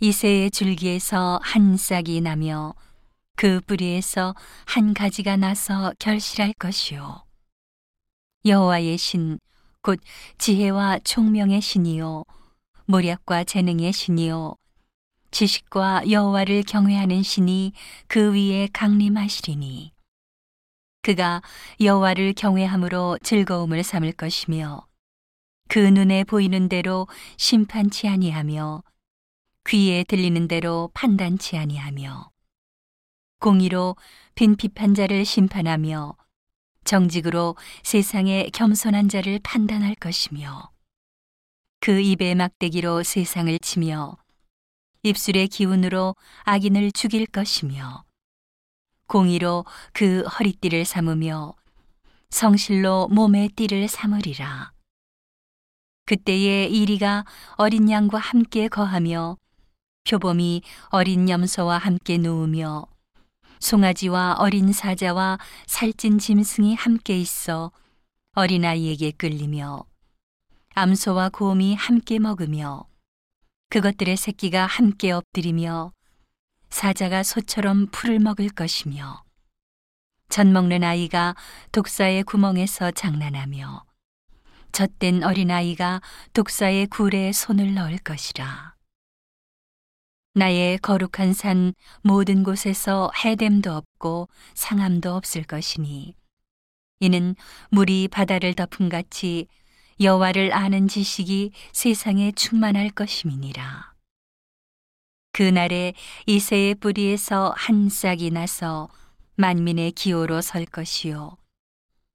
이새의 줄기에서 한 싹이 나며 그 뿌리에서 한 가지가 나서 결실할 것이요 여호와의 신 곧 지혜와 총명의 신이요 모략과 재능의 신이요 지식과 여호와를 경외하는 신이 그 위에 강림하시리니. 그가 여호와를 경외함으로 즐거움을 삼을 것이며 그 눈에 보이는 대로 심판치 아니하며 귀에 들리는 대로 판단치 아니하며 공의로 빈 비판자를 심판하며 정직으로 세상의 겸손한 자를 판단할 것이며 그 입의 막대기로 세상을 치며 입술의 기운으로 악인을 죽일 것이며 공의로 그 허리띠를 삼으며 성실로 몸의 띠를 삼으리라. 그때에 이리가 어린 양과 함께 거하며 표범이 어린 염소와 함께 누우며 송아지와 어린 사자와 살찐 짐승이 함께 있어 어린아이에게 끌리며 암소와 곰이 함께 먹으며 그것들의 새끼가 함께 엎드리며 사자가 소처럼 풀을 먹을 것이며 젖 먹는 아이가 독사의 구멍에서 장난하며 젖된 어린아이가 독사의 굴에 손을 넣을 것이라. 나의 거룩한 산 모든 곳에서 해됨도 없고 상함도 없을 것이니 이는 물이 바다를 덮음 같이 여호와를 아는 지식이 세상에 충만할 것임이니라. 그날에 이새의 뿌리에서 한 싹이 나서 만민의 기호로 설 것이요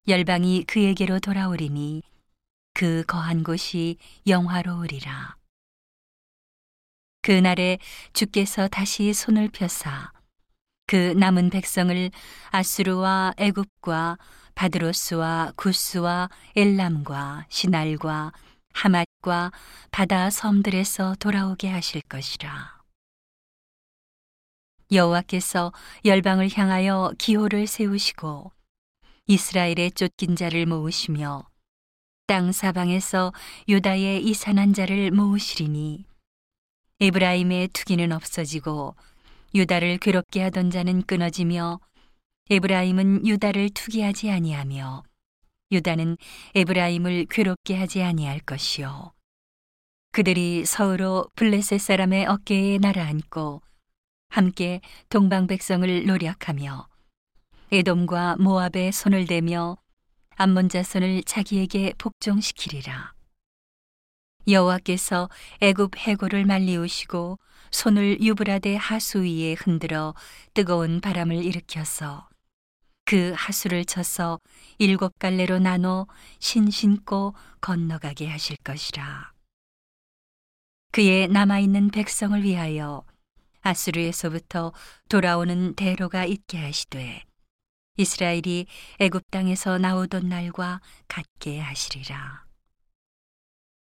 열방이 그에게로 돌아오리니 그 거한 곳이 영화로우리라. 그날에 주께서 다시 손을 펴사 그 남은 백성을 아수르와 애굽과 바드로스와 구스와 엘람과 시날과 하맛과 바다 섬들에서 돌아오게 하실 것이라. 여호와께서 열방을 향하여 기호를 세우시고 이스라엘의 쫓긴 자를 모으시며 땅 사방에서 유다의 이산한 자를 모으시리니 에브라임의 투기는 없어지고 유다를 괴롭게 하던 자는 끊어지며 에브라임은 유다를 투기하지 아니하며 유다는 에브라임을 괴롭게 하지 아니할 것이요 그들이 서로 블레셋 사람의 어깨에 날아앉고 함께 동방 백성을 노력하며 에돔과 모압의 손을 대며 암몬 자손을 자기에게 복종시키리라. 여호와께서 애굽 해골을 말리우시고 손을 유브라데 하수 위에 흔들어 뜨거운 바람을 일으켜서 그 하수를 쳐서 일곱 갈래로 나눠 신 신고 건너가게 하실 것이라. 그의 남아있는 백성을 위하여 아수르에서부터 돌아오는 대로가 있게 하시되 이스라엘이 애굽 땅에서 나오던 날과 같게 하시리라.